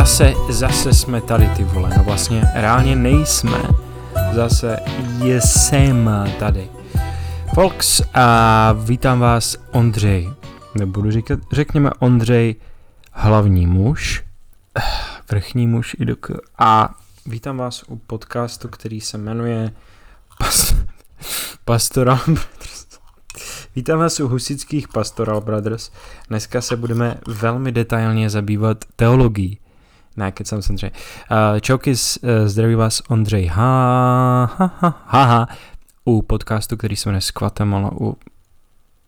Zase, zase jsme tady ty vole, no vlastně reálně nejsme. Zase jsem tady. Folks, a vítám vás Ondřej. Nebudu říkat, řekněme Ondřej, hlavní muž, vrchní muž i dok. A vítám vás u podcastu, který se jmenuje Pas- Pastoral Brothers. Vítám vás u husických Pastoral Brothers. Dneska se budeme velmi detailně zabývat teologií. Ne, kecám Ondřej. Uh, čauky, uh, zdraví vás Ondřej. Ha, ha, ha, ha, ha. U podcastu, který se jmenuje Skvatemala, u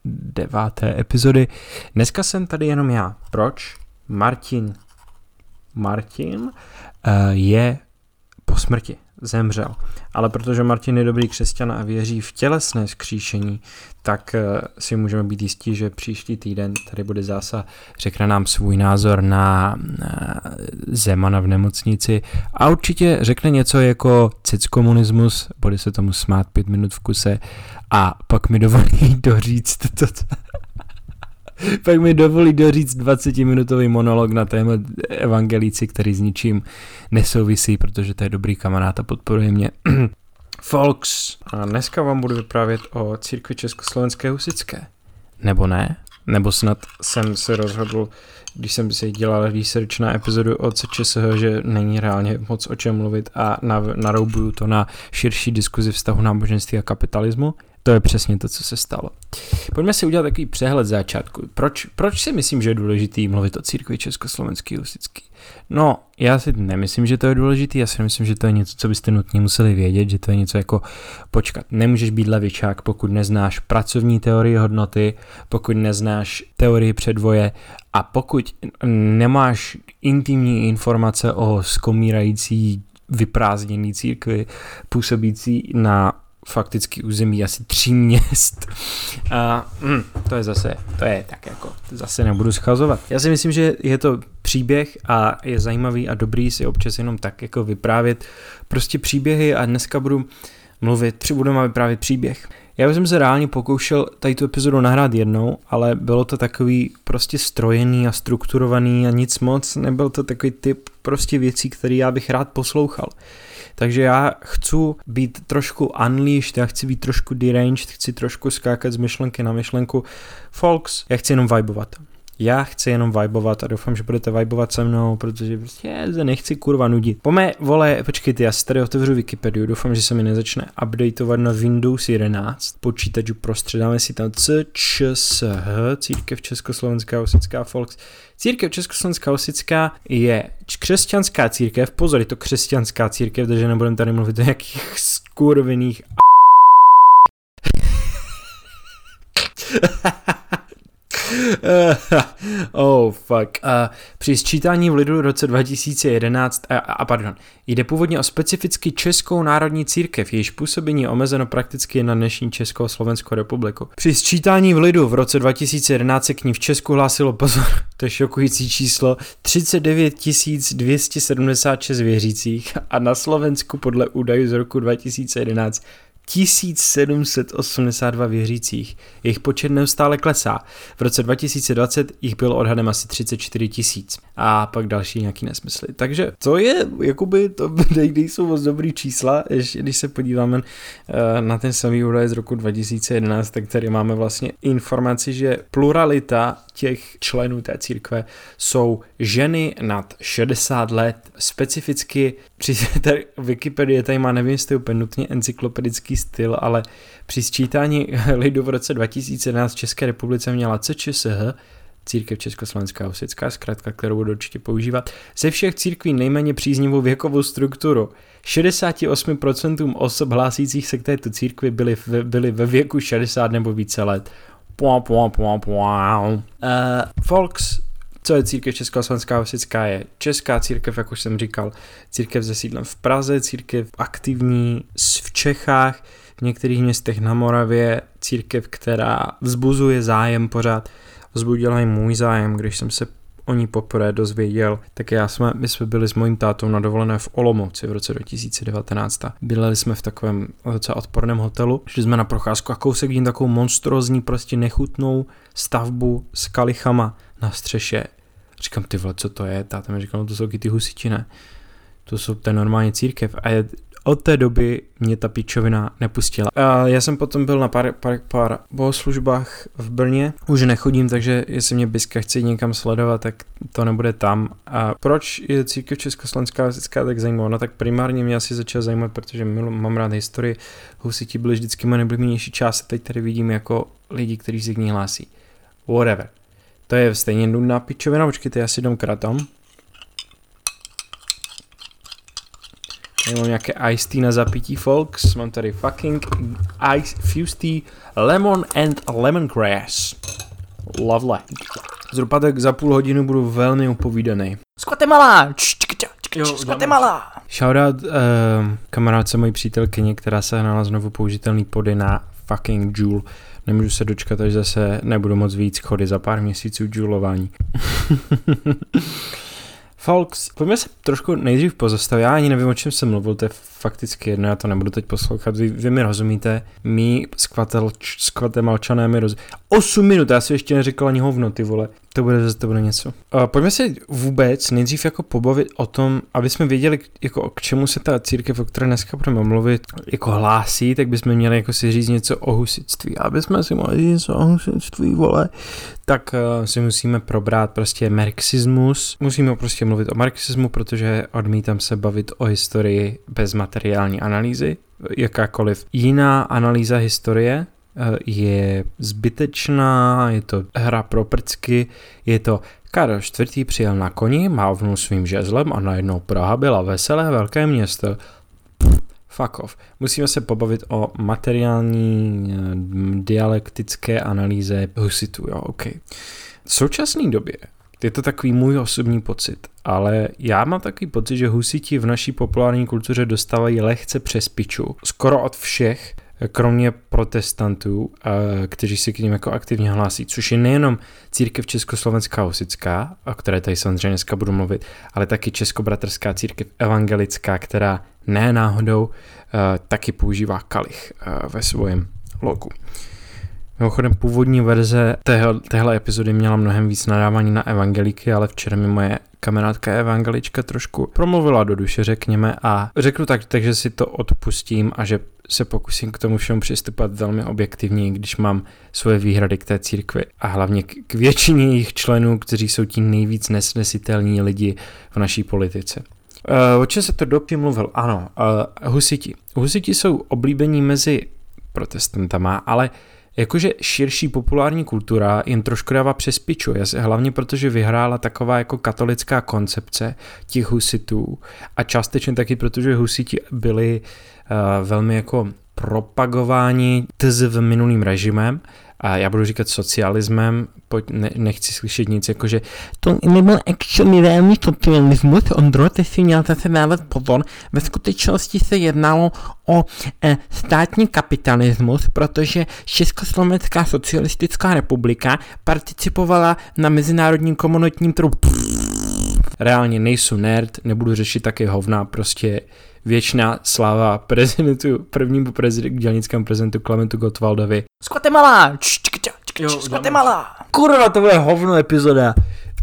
deváté epizody. Dneska jsem tady jenom já. Proč? Martin Martin uh, je po smrti, zemřel. Ale protože Martin je dobrý křesťan a věří v tělesné skříšení, tak uh, si můžeme být jistí, že příští týden tady bude zásah, řekne nám svůj názor na uh, Zemana v nemocnici a určitě řekne něco jako cic komunismus, bude se tomu smát pět minut v kuse a pak mi dovolí doříct to, pak mi dovolí doříct 20-minutový monolog na téma evangelíci, který s ničím nesouvisí, protože to je dobrý kamarád a podporuje mě. Folks, a dneska vám budu vyprávět o církvi Československé husické. Nebo ne? Nebo snad jsem se rozhodl, když jsem si dělal research na epizodu o CČSH, že není reálně moc o čem mluvit a naroubuju to na širší diskuzi vztahu náboženství a kapitalismu. To je přesně to, co se stalo. Pojďme si udělat takový přehled začátku. Proč, proč si myslím, že je důležitý mluvit o církvi československý husický? No, já si nemyslím, že to je důležitý, já si myslím, že to je něco, co byste nutně museli vědět, že to je něco jako, počkat, nemůžeš být levičák, pokud neznáš pracovní teorii hodnoty, pokud neznáš teorii předvoje a pokud nemáš intimní informace o skomírající vyprázdněný církvi působící na fakticky území asi tří měst. A hm, to je zase, to je tak jako, zase nebudu schazovat. Já si myslím, že je to příběh a je zajímavý a dobrý si občas jenom tak jako vyprávět prostě příběhy a dneska budu mluvit, budeme vyprávět příběh. Já jsem se reálně pokoušel tady tu epizodu nahrát jednou, ale bylo to takový prostě strojený a strukturovaný a nic moc, nebyl to takový typ prostě věcí, které já bych rád poslouchal. Takže já chci být trošku unleashed, já chci být trošku deranged, chci trošku skákat z myšlenky na myšlenku. Folks, já chci jenom vibovat. Já chci jenom vibovat a doufám, že budete vibovat se mnou, protože prostě nechci kurva nudit. Pome, vole, počkejte, já si tady otevřu Wikipediu, doufám, že se mi nezačne updateovat na Windows 11. Počítač uprostřed, dáme si tam CČSH, Církev Československá osická Folks. Církev Československá osická je křesťanská církev, pozor, je to křesťanská církev, takže nebudeme tady mluvit o nějakých skurvených oh fuck. Uh, při sčítání v lidu v roce 2011, a, a pardon, jde původně o specificky Českou národní církev, jejíž působení je omezeno prakticky na dnešní Českou Slovenskou republiku. Při sčítání v lidu v roce 2011 se k ní v Česku hlásilo pozor, to je šokující číslo, 39 276 věřících a na Slovensku podle údajů z roku 2011 1782 věřících. Jejich počet neustále klesá. V roce 2020 jich bylo odhadem asi 34 tisíc. A pak další nějaký nesmysly. Takže to je, jakoby, to nejsou moc dobrý čísla, když se podíváme eh, na ten samý údaj z roku 2011, tak tady máme vlastně informaci, že pluralita těch členů té církve jsou ženy nad 60 let, specificky při tady Wikipedie tady má, nevím, jestli úplně nutně encyklopedický styl, ale při sčítání lidu v roce 2011 v České republice měla CČSH, Církev Československá osická, zkrátka, kterou budu určitě používat, ze všech církví nejméně příznivou věkovou strukturu. 68% osob hlásících se k této církvi byly, byly ve věku 60 nebo více let. Pua, pua, pua, pua. Uh, folks, co je církev Československá osická je česká církev, jak už jsem říkal, církev ze sídlem v Praze, církev aktivní v Čechách, v některých městech na Moravě, církev, která vzbuzuje zájem pořád, vzbudila i můj zájem, když jsem se o ní poprvé dozvěděl, tak já jsme, my jsme byli s mojím tátou na dovolené v Olomouci v roce 2019. Bydleli jsme v takovém docela odporném hotelu, šli jsme na procházku a kousek vidím takovou monstrózní, prostě nechutnou stavbu s kalichama na střeše. Říkám, ty vole, co to je? Táta mi říkal, no to jsou ty husiči, ne? To jsou ten normální církev. A je, od té doby mě ta pičovina nepustila. A já jsem potom byl na pár, pár, pár bohoslužbách v Brně. Už nechodím, takže jestli mě Biska chce někam sledovat, tak to nebude tam. A proč je církev Československá husitská tak zajímavá? No tak primárně mě asi začal zajímat, protože mám rád historii. Husiti byli vždycky moje nejoblíbenější část a teď tady vidím jako lidi, kteří se k ní hlásí. Whatever. To je stejně nudná pičovina, počkejte, já si dám kratom. Tady mám nějaké iced tea na zapití, folks. Mám tady fucking ice, fused tea, lemon and lemongrass. Lovely. Zhruba tak za půl hodinu budu velmi upovídaný. Z Guatemala! Z Guatemala! Shoutout uh, kamarádce mojí přítelkyně, která se hnala znovu použitelný pody na fucking Joule. Nemůžu se dočkat, až zase nebudu moc víc chody za pár měsíců džulování. Folks, pojďme se trošku nejdřív pozastavit. Já ani nevím, o čem jsem mluvil, to je fakticky jedno, já to nebudu teď poslouchat. Vy, vy mi rozumíte, my s, kvatel, s kvatemalčané mi rozumíte. 8 minut, já si ještě neřekl ani hovno, ty vole. To bude zase to bude něco. Uh, pojďme se vůbec nejdřív jako pobavit o tom, aby jsme věděli, jako k čemu se ta církev, o které dneska budeme mluvit, jako hlásí, tak bychom měli jako si říct něco o husitství. Aby jsme si mohli říct něco o husitství, vole, tak uh, si musíme probrat prostě marxismus. Musíme prostě mluvit o marxismu, protože odmítám se bavit o historii bez materiální analýzy. Jakákoliv jiná analýza historie Eh, je zbytečná, je to hra pro prcky, je to Karel IV. přijel na koni, mávnul svým žezlem a najednou Praha byla veselé velké město. fuck off. Musíme se pobavit o materiální eh, dialektické analýze husitů, jo, ok. V současné době je to takový můj osobní pocit, ale já mám takový pocit, že husiti v naší populární kultuře dostávají lehce přes piču. Skoro od všech kromě protestantů, kteří se k ním jako aktivně hlásí, což je nejenom církev Československá husická, o které tady samozřejmě dneska budu mluvit, ale taky Českobratrská církev evangelická, která ne náhodou taky používá kalich ve svém logu. Mimochodem původní verze téhle, téhle epizody měla mnohem víc nadávání na evangeliky, ale včera mi moje kamarádka evangelička trošku promluvila do duše, řekněme, a řeknu tak, takže si to odpustím a že se pokusím k tomu všemu přistupovat velmi objektivně, když mám svoje výhrady k té církvi a hlavně k většině jejich členů, kteří jsou ti nejvíc nesnesitelní lidi v naší politice. Uh, o čem se to dopě mluvil? Ano, uh, husiti. Husiti jsou oblíbení mezi protestantama, ale jakože širší populární kultura jen trošku dává přes piču, hlavně protože vyhrála taková jako katolická koncepce těch husitů a částečně taky protože husiti byli uh, velmi jako propagováni v minulým režimem a já budu říkat socialismem, pojď, ne, nechci slyšet nic, jakože to nebyl actually reálný socialismus, Ondro, ty si měl zase dávat pozor, ve skutečnosti se jednalo o e, státní kapitalismus, protože Československá socialistická republika participovala na mezinárodním komunitním trhu. Reálně nejsou nerd, nebudu řešit také hovna, prostě věčná sláva prezidentu, prvnímu prezident, dělnickému prezidentu Klementu Gottwaldovi. Z Guatemala! Z Guatemala! Kurva, to bude hovno epizoda.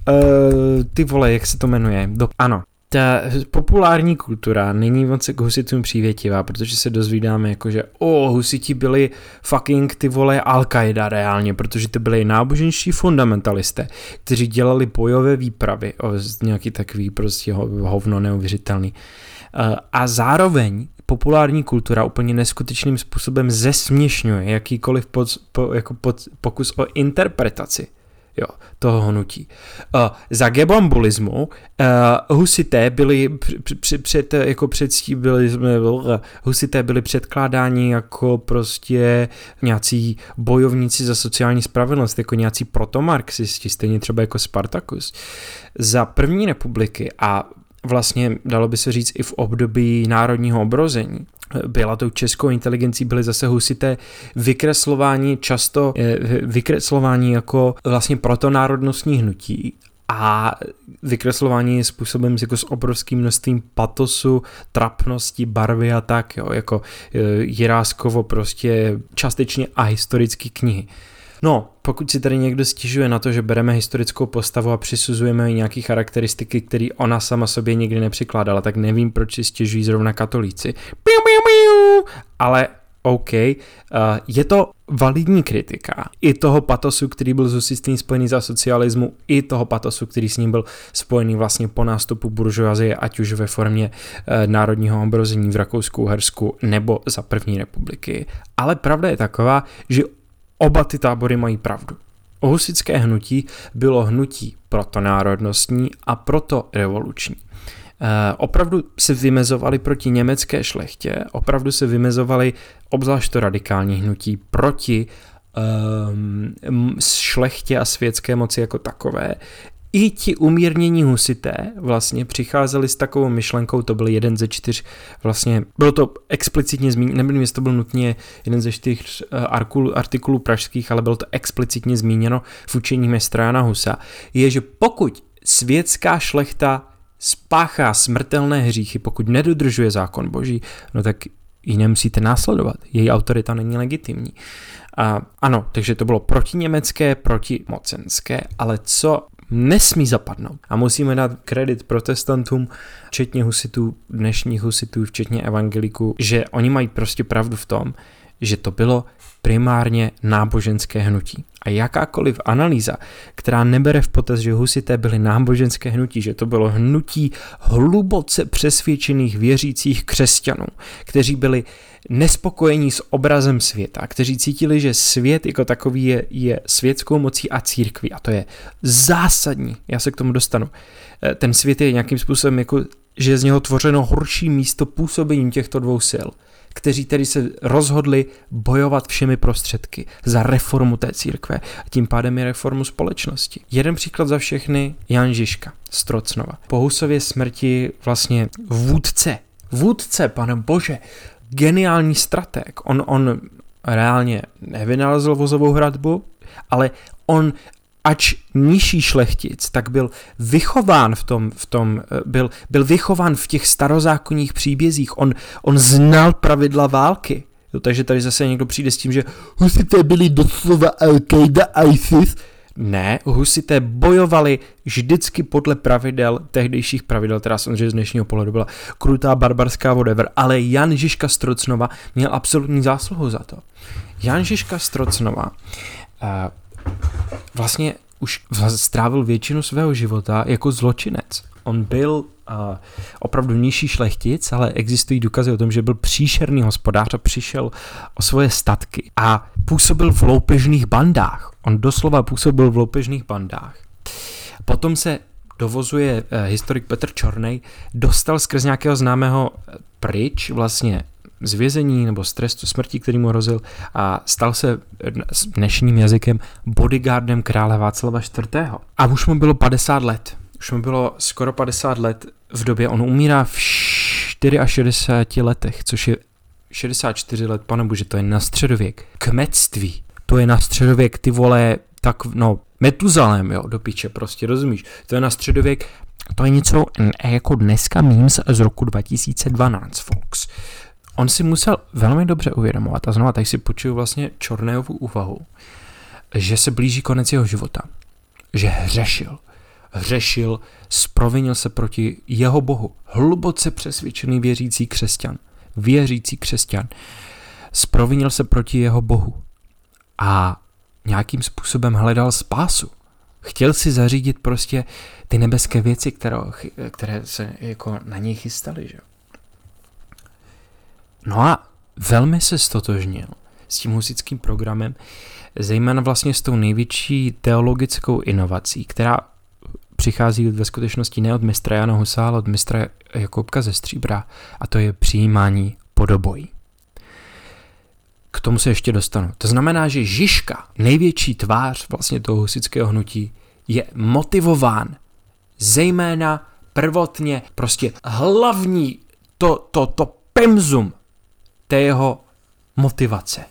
Uh, ty vole, jak se to jmenuje? Do, ano, ta populární kultura není moc k husitům přívětivá, protože se dozvídáme jako, že o, oh, husiti byli fucking ty vole Al-Qaida reálně, protože to byli náboženští fundamentalisté, kteří dělali bojové výpravy, o, nějaký takový prostě hovno neuvěřitelný. Eh, a zároveň populární kultura úplně neskutečným způsobem zesměšňuje jakýkoliv pod, po, jako pod, pokus o interpretaci jo, toho hnutí. Uh, za gebambulismu uh, husité byli před, před, jako předstí byli, husité byli předkládáni jako prostě nějací bojovníci za sociální spravedlnost, jako nějací protomarxisti, stejně třeba jako Spartacus. Za první republiky a vlastně dalo by se říct i v období národního obrození. Byla tou českou inteligencí, byly zase husité vykreslování, často eh, vykreslování jako vlastně protonárodnostní hnutí a vykreslování způsobem jako s obrovským množstvím patosu, trapnosti, barvy a tak, jo, jako eh, Jiráskovo prostě částečně a historické knihy. No, pokud si tady někdo stěžuje na to, že bereme historickou postavu a přisuzujeme jí nějaké charakteristiky, které ona sama sobě nikdy nepřikládala, tak nevím, proč si stěžují zrovna katolíci. Ale OK, uh, je to validní kritika i toho patosu, který byl husitství spojený za socialismu, i toho patosu, který s ním byl spojený vlastně po nástupu buržoazie, ať už ve formě uh, národního obrození v Rakousku, Hersku nebo za první republiky. Ale pravda je taková, že oba ty tábory mají pravdu. Husické hnutí bylo hnutí proto národnostní a proto revoluční. Eh, opravdu se vymezovali proti německé šlechtě, opravdu se vymezovali obzvlášť to radikální hnutí proti um, šlechtě a světské moci jako takové. I ti umírnění husité vlastně přicházeli s takovou myšlenkou, to byl jeden ze čtyř, vlastně bylo to explicitně zmíněno, nevím, jestli to byl nutně jeden ze čtyř uh, artikulů pražských, ale bylo to explicitně zmíněno v učení mistra Jana Husa, je, že pokud světská šlechta spáchá smrtelné hříchy, pokud nedodržuje zákon boží, no tak ji nemusíte následovat. Její autorita není legitimní. A ano, takže to bylo protiněmecké, protimocenské, ale co nesmí zapadnout. A musíme dát kredit protestantům, včetně husitů, dnešních husitů, včetně evangeliků, že oni mají prostě pravdu v tom, že to bylo primárně náboženské hnutí. A jakákoliv analýza, která nebere v potaz, že husité byly náboženské hnutí, že to bylo hnutí hluboce přesvědčených věřících křesťanů, kteří byli nespokojení s obrazem světa, kteří cítili, že svět jako takový je, je světskou mocí a církví. A to je zásadní. Já se k tomu dostanu. Eh, ten svět je nějakým způsobem jako, že je z něho tvořeno horší místo působením těchto dvou sil kteří tedy se rozhodli bojovat všemi prostředky za reformu té církve a tím pádem i reformu společnosti. Jeden příklad za všechny, Jan Žižka z Trocnova. Po Husově smrti vlastně vůdce, vůdce, pane bože, geniální strateg. On, on reálně nevynalezl vozovou hradbu, ale on ač nižší šlechtic, tak byl vychován v tom, v tom eh, byl, byl vychován v těch starozákonních příbězích. On, on znal pravidla války. Jo, takže tady zase někdo přijde s tím, že husité byli doslova Al-Qaida ISIS. Ne, husité bojovali vždycky podle pravidel, tehdejších pravidel, teda samozřejmě z dnešního pohledu byla krutá, barbarská, whatever, ale Jan Žižka Strocnova měl absolutní zásluhu za to. Jan Žižka Strocnova uh, vlastně už strávil většinu svého života jako zločinec. On byl uh, opravdu nižší šlechtic, ale existují důkazy o tom, že byl příšerný hospodář a přišel o svoje statky a působil v loupežných bandách. On doslova působil v loupežných bandách. Potom se dovozuje uh, historik Petr Čornej, dostal skrz nějakého známého pryč vlastně z vězení nebo z trestu smrti, který mu hrozil a stal se dnešním jazykem bodyguardem krále Václava IV. A už mu bylo 50 let. Už mu bylo skoro 50 let v době, on umírá v 64 letech, což je 64 let, pane bože, to je na středověk. Kmetství, to je na středověk, ty vole, tak, no, Metuzalem, jo, do piče, prostě, rozumíš? To je na středověk, to je něco jako dneska memes z roku 2012, folks on si musel velmi dobře uvědomovat, a znova tady si počuju vlastně Čornéjovu úvahu, že se blíží konec jeho života, že hřešil. Hřešil, sprovinil se proti jeho bohu. Hluboce přesvědčený věřící křesťan. Věřící křesťan. Sprovinil se proti jeho bohu. A nějakým způsobem hledal spásu. Chtěl si zařídit prostě ty nebeské věci, které, které se jako na něj chystaly. Že? No a velmi se stotožnil s tím husickým programem, zejména vlastně s tou největší teologickou inovací, která přichází ve skutečnosti ne od mistra Jana Husa, ale od mistra Jakobka ze Stříbra, a to je přijímání podobojí. K tomu se ještě dostanu. To znamená, že Žižka, největší tvář vlastně toho husického hnutí, je motivován zejména prvotně prostě hlavní to, to, to pemzum té jeho motivace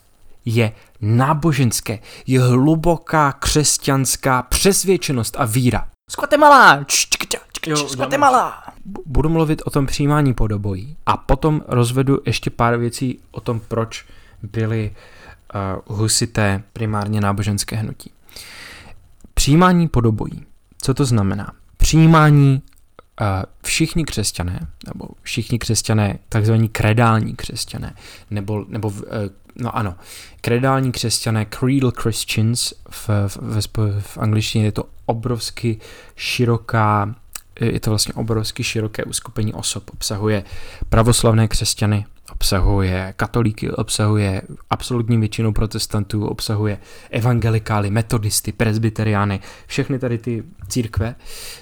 je náboženské, je hluboká křesťanská přesvědčenost a víra. Z Guatemala! Budu mluvit o tom přijímání podobojí a potom rozvedu ještě pár věcí o tom, proč byly uh, husité primárně náboženské hnutí. Přijímání podobojí. Co to znamená? Přijímání všichni křesťané, nebo všichni křesťané, takzvaní kredální křesťané, nebo, nebo uh, no ano, kredální křesťané, creedal Christians, v, v, v, v angličtině je to obrovsky široká je to vlastně obrovsky široké uskupení osob. Obsahuje pravoslavné křesťany, obsahuje katolíky, obsahuje absolutní většinu protestantů, obsahuje evangelikály, metodisty, presbyteriány, všechny tady ty církve.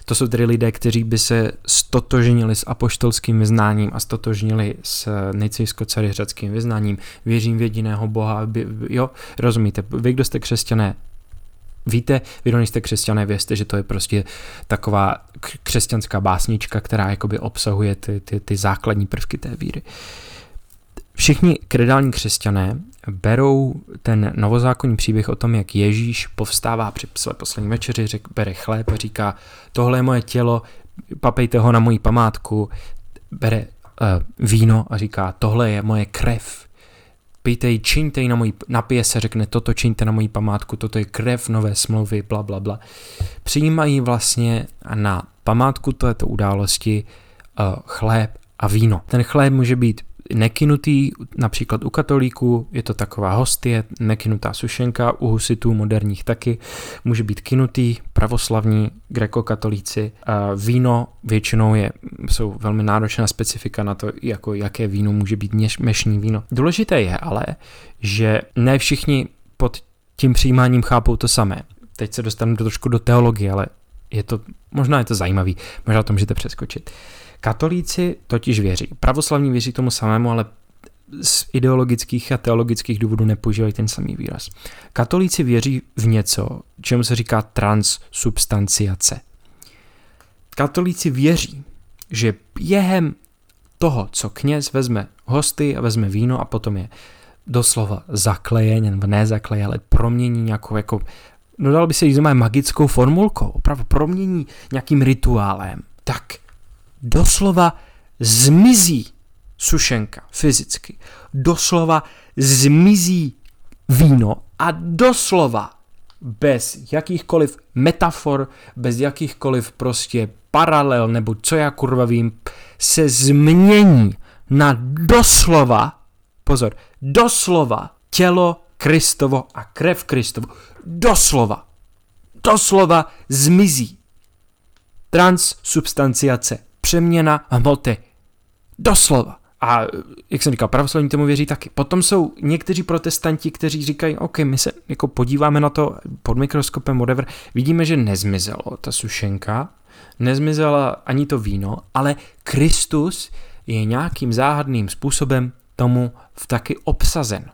To jsou tedy lidé, kteří by se stotožnili s apoštolským vyznáním a stotožnili s nejcejsko-caryřadským vyznáním. Věřím v jediného Boha. Jo, rozumíte, vy, kdo jste křesťané, Víte, vy jste křesťané, vězte, že to je prostě taková křesťanská básnička, která jakoby obsahuje ty, ty, ty základní prvky té víry. Všichni kredální křesťané berou ten novozákonní příběh o tom, jak Ježíš povstává při své poslední večeři, řek, bere chléb a říká, tohle je moje tělo, papejte ho na moji památku, bere uh, víno a říká, tohle je moje krev, pijte ji, čiňte ji na moji, napije se, řekne toto čiňte na moji památku, toto je krev nové smlouvy, bla, bla, bla. Přijímají vlastně na památku této události uh, chléb a víno. Ten chléb může být nekynutý, například u katolíků je to taková hostie, nekynutá sušenka, u husitů moderních taky, může být kynutý, pravoslavní, grekokatolíci. Víno většinou je, jsou velmi náročná specifika na to, jako jaké víno může být mešní víno. Důležité je ale, že ne všichni pod tím přijímáním chápou to samé. Teď se dostanu do trošku do teologie, ale je to, možná je to zajímavý, možná to můžete přeskočit. Katolíci totiž věří. Pravoslavní věří tomu samému, ale z ideologických a teologických důvodů nepoužívají ten samý výraz. Katolíci věří v něco, čemu se říká transsubstanciace. Katolíci věří, že během toho, co kněz vezme hosty a vezme víno a potom je doslova zakleje, nebo ne zakleje, ale promění nějakou jako, no dal by se jí magickou formulkou, opravdu promění nějakým rituálem, tak doslova zmizí sušenka fyzicky, doslova zmizí víno a doslova bez jakýchkoliv metafor, bez jakýchkoliv prostě paralel nebo co já kurva vím, se změní na doslova, pozor, doslova tělo Kristovo a krev Kristovo. Doslova. Doslova zmizí. Transsubstanciace přeměna hmoty. Doslova. A jak jsem říkal, pravoslavní tomu věří taky. Potom jsou někteří protestanti, kteří říkají, OK, my se jako podíváme na to pod mikroskopem, whatever, vidíme, že nezmizelo ta sušenka, nezmizela ani to víno, ale Kristus je nějakým záhadným způsobem tomu taky obsazen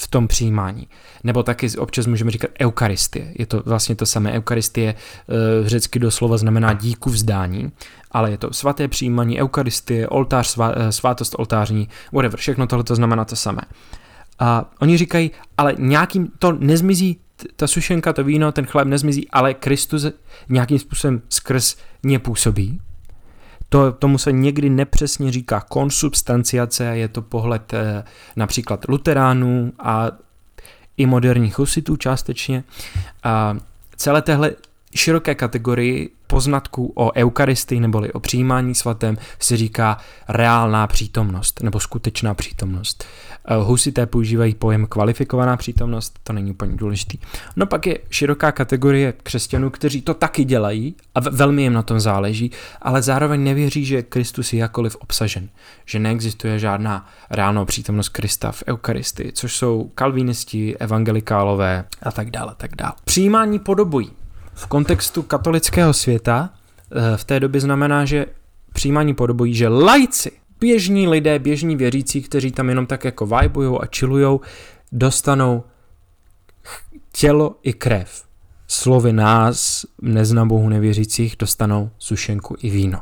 v tom přijímání. Nebo taky občas můžeme říkat eucharistie. Je to vlastně to samé. Eucharistie v eh, řecky doslova znamená díku vzdání, ale je to svaté přijímání, eucharistie, oltář, eh, svátost oltářní, whatever, všechno tohle to znamená to samé. A oni říkají, ale nějakým to nezmizí, ta sušenka, to víno, ten chléb nezmizí, ale Kristus nějakým způsobem skrz ně působí. To, tomu se někdy nepřesně říká konsubstanciace, je to pohled eh, například luteránů a i moderních husitů částečně. A celé téhle široké kategorii poznatků o eucharistii neboli o přijímání svatém se říká reálná přítomnost nebo skutečná přítomnost. Eh, husité používají pojem kvalifikovaná přítomnost, to není úplně důležitý. No pak je široká kategorie křesťanů, kteří to taky dělají a velmi jim na tom záleží, ale zároveň nevěří, že Kristus je jakoliv obsažen, že neexistuje žádná reálná přítomnost Krista v Eucharistii, což jsou kalvinisti, evangelikálové a tak dále, tak dále. Přijímání podobují v kontextu katolického světa eh, v té době znamená, že přijímání podobují, že lajci, běžní lidé, běžní věřící, kteří tam jenom tak jako vibujou a chillujou, dostanou tělo i krev. Slovy nás, nezna Bohu nevěřících, dostanou sušenku i víno.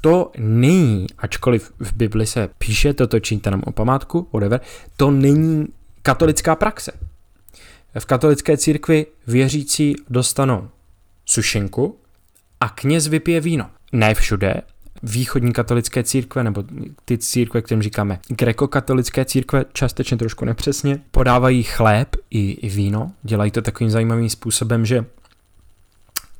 To není, ačkoliv v Bibli se píše, toto čiňte nám o památku, whatever, to není katolická praxe. V katolické církvi věřící dostanou sušenku a kněz vypije víno. Ne všude, východní katolické církve, nebo ty církve, kterým říkáme grekokatolické církve, částečně trošku nepřesně, podávají chléb i, i víno. Dělají to takovým zajímavým způsobem, že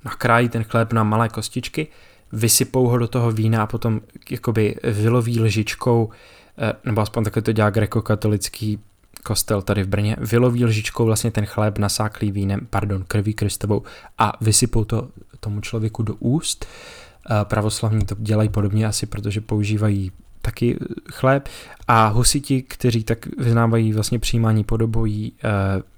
nakrájí ten chléb na malé kostičky, vysypou ho do toho vína a potom jakoby vyloví lžičkou, eh, nebo aspoň takhle to dělá grekokatolický kostel tady v Brně, vyloví lžičkou vlastně ten chléb nasáklý vínem, pardon, krví Kristovou a vysypou to tomu člověku do úst. Eh, pravoslavní to dělají podobně asi, protože používají taky chléb a husiti, kteří tak vyznávají vlastně přijímání podobojí, e,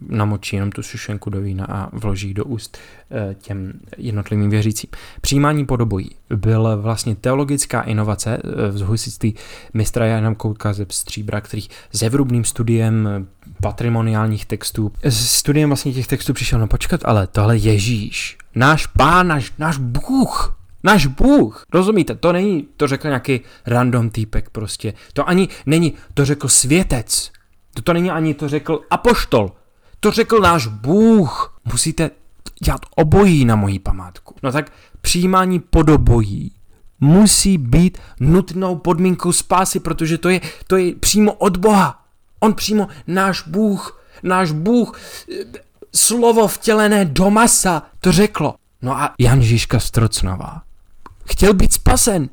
namočí jenom tu sušenku do vína a vloží do úst e, těm jednotlivým věřícím. Přijímání podobojí byl vlastně teologická inovace z husitství mistra Jana Koutka ze Stříbra, který s evrubným studiem patrimoniálních textů, s studiem vlastně těch textů přišel, no počkat, ale tohle Ježíš, náš pán, náš, náš Bůh, Náš Bůh, rozumíte, to není, to řekl nějaký random týpek prostě. To ani není, to řekl světec. To, to není ani, to řekl apoštol. To řekl náš Bůh. Musíte dělat obojí na moji památku. No tak přijímání podobojí musí být nutnou podmínkou spásy, protože to je, to je přímo od Boha. On přímo, náš Bůh, náš Bůh, slovo vtělené do masa, to řeklo. No a Jan Žižka Strocnová chtěl být spasen.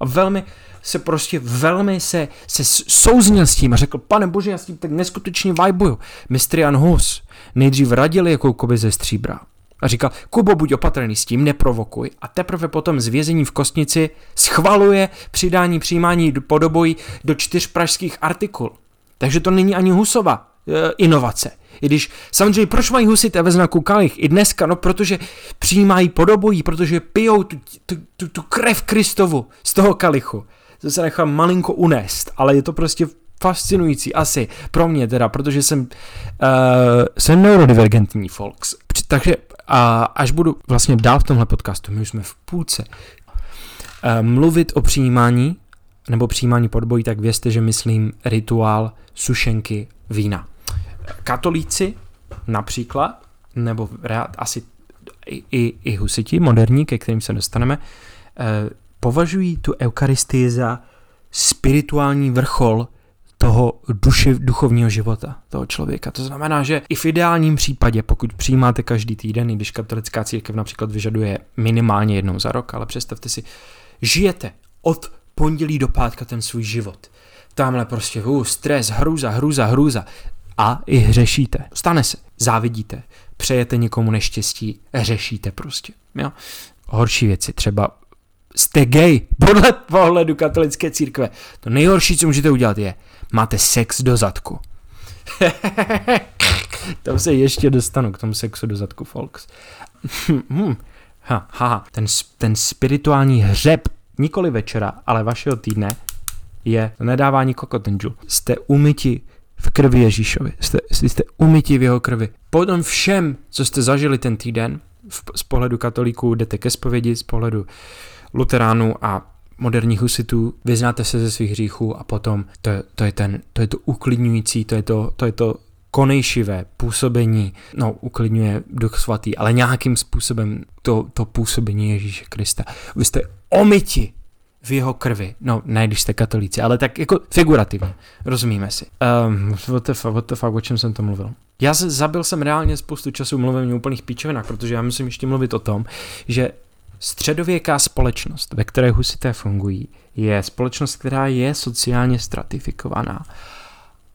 A velmi se prostě, velmi se, se souznil s tím a řekl, pane bože, já s tím tak neskutečně vajbuju. Mistr Jan Hus nejdřív radil Jakoukovi ze stříbra. A říkal, Kubo, buď opatrný s tím, neprovokuj. A teprve potom z vězení v Kostnici schvaluje přidání přijímání podobojí do čtyř pražských artikul. Takže to není ani Husova e, inovace. I když samozřejmě proč mají husité ve znaku kalich i dneska? No protože přijímají podobojí, protože pijou tu, tu, tu, tu krev Kristovu z toho kalichu. To se nechám malinko unést, ale je to prostě fascinující asi pro mě teda, protože jsem, uh, jsem neurodivergentní folks. Takže a až budu vlastně dál v tomhle podcastu, my už jsme v půlce, uh, mluvit o přijímání nebo přijímání podbojí, tak vězte, že myslím rituál sušenky vína katolíci například, nebo asi i, i, i husiti moderní, ke kterým se dostaneme, eh, považují tu eucharistii za spirituální vrchol toho duši, duchovního života toho člověka. To znamená, že i v ideálním případě, pokud přijímáte každý týden, i když katolická církev například vyžaduje minimálně jednou za rok, ale představte si, žijete od pondělí do pátka ten svůj život. Tamhle prostě uh, stres, hrůza, hrůza, hrůza a i hřešíte. Stane se. Závidíte, přejete někomu neštěstí, hřešíte prostě. Jo? Horší věci, třeba jste gay, podle pohledu katolické církve. To nejhorší, co můžete udělat, je, máte sex do zadku. Tam se ještě dostanu k tomu sexu do zadku, folks. hmm. ha, ha, ten, ten spirituální hřeb, nikoli večera, ale vašeho týdne, je nedávání kokotenžu. Jste umyti v krvi Ježíšovi. Jste, jste umytí v jeho krvi. Po tom všem, co jste zažili ten týden, v, z pohledu katolíků jdete ke zpovědi, z pohledu luteránů a moderních husitů, vyznáte se ze svých hříchů a potom to, to, je, ten, to je to uklidňující, to je to, to je to konejšivé působení, no uklidňuje duch svatý, ale nějakým způsobem to, to působení Ježíše Krista. Vy jste omyti v jeho krvi. No, ne, když jste katolíci, ale tak jako figurativně. Rozumíme si. Um, what the fuck, what the fuck, o čem jsem to mluvil? Já se zabil jsem reálně spoustu času mluvím o úplných píčovinách, protože já musím ještě mluvit o tom, že středověká společnost, ve které husité fungují, je společnost, která je sociálně stratifikovaná.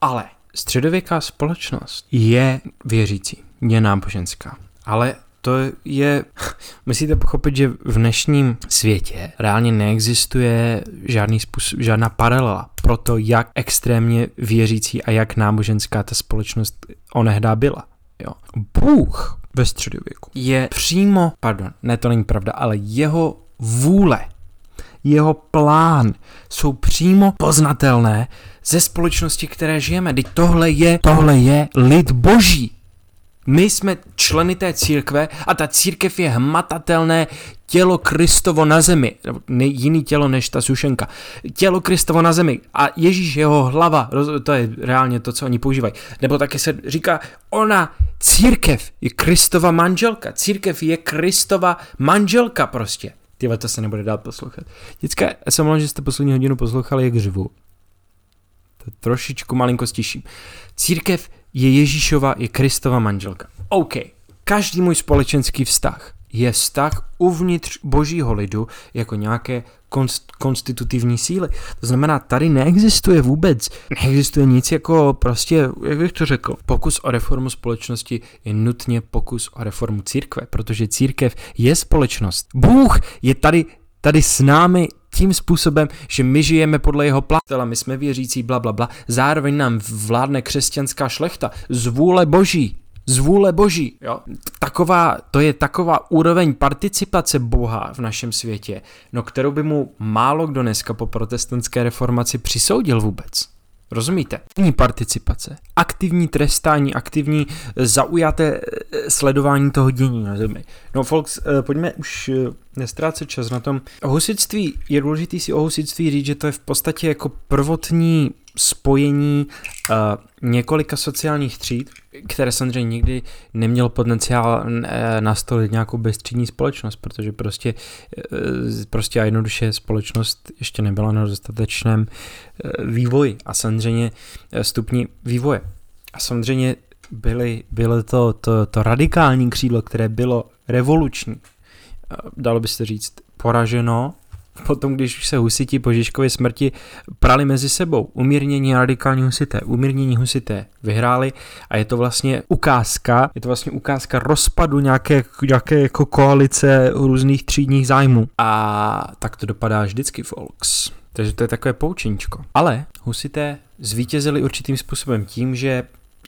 Ale středověká společnost je věřící, je náboženská. Ale to je, musíte pochopit, že v dnešním světě reálně neexistuje žádný způsob, žádná paralela pro to, jak extrémně věřící a jak náboženská ta společnost onehdá byla. Jo. Bůh ve středověku je přímo, pardon, ne to není pravda, ale jeho vůle, jeho plán jsou přímo poznatelné ze společnosti, které žijeme. Teď tohle je, tohle je lid boží. My jsme členy té církve a ta církev je hmatatelné tělo Kristovo na zemi, ne, jiný tělo než ta sušenka. Tělo Kristovo na zemi a Ježíš jeho hlava, to je reálně to, co oni používají. Nebo také se říká, ona, církev je Kristova manželka, církev je Kristova manželka prostě. Tyhle to se nebude dát poslouchat. Děcka, já jsem mluvil, že jste poslední hodinu poslouchali, jak řvu. To trošičku malinko stiším. Církev je Ježíšova, je Kristova manželka. OK. Každý můj společenský vztah je vztah uvnitř božího lidu jako nějaké konst, konstitutivní síly. To znamená, tady neexistuje vůbec, neexistuje nic jako prostě, jak bych to řekl, pokus o reformu společnosti je nutně pokus o reformu církve, protože církev je společnost. Bůh je tady tady s námi tím způsobem, že my žijeme podle jeho platela, my jsme věřící, bla, bla, bla. Zároveň nám vládne křesťanská šlechta z vůle boží z vůle boží. Jo? Taková, to je taková úroveň participace Boha v našem světě, no kterou by mu málo kdo dneska po protestantské reformaci přisoudil vůbec. Rozumíte? Aktivní participace, aktivní trestání, aktivní eh, zaujaté eh, sledování toho dění na zemi. No folks, eh, pojďme už nestrácet čas na tom. O husitství, je důležité si o husitství říct, že to je v podstatě jako prvotní spojení uh, několika sociálních tříd, které samozřejmě nikdy nemělo potenciál nastolit nějakou bezstřídní společnost, protože prostě, prostě a jednoduše společnost ještě nebyla na dostatečném vývoji a samozřejmě stupni vývoje. A samozřejmě byly, bylo to, to, to radikální křídlo, které bylo revoluční, dalo by se říct, poraženo potom, když už se husiti po Žižkově smrti prali mezi sebou. Umírnění radikální husité, umírnění husité vyhráli a je to vlastně ukázka, je to vlastně ukázka rozpadu nějaké, nějaké jako koalice různých třídních zájmů. A tak to dopadá vždycky, folks. Takže to je takové poučeníčko. Ale husité zvítězili určitým způsobem tím, že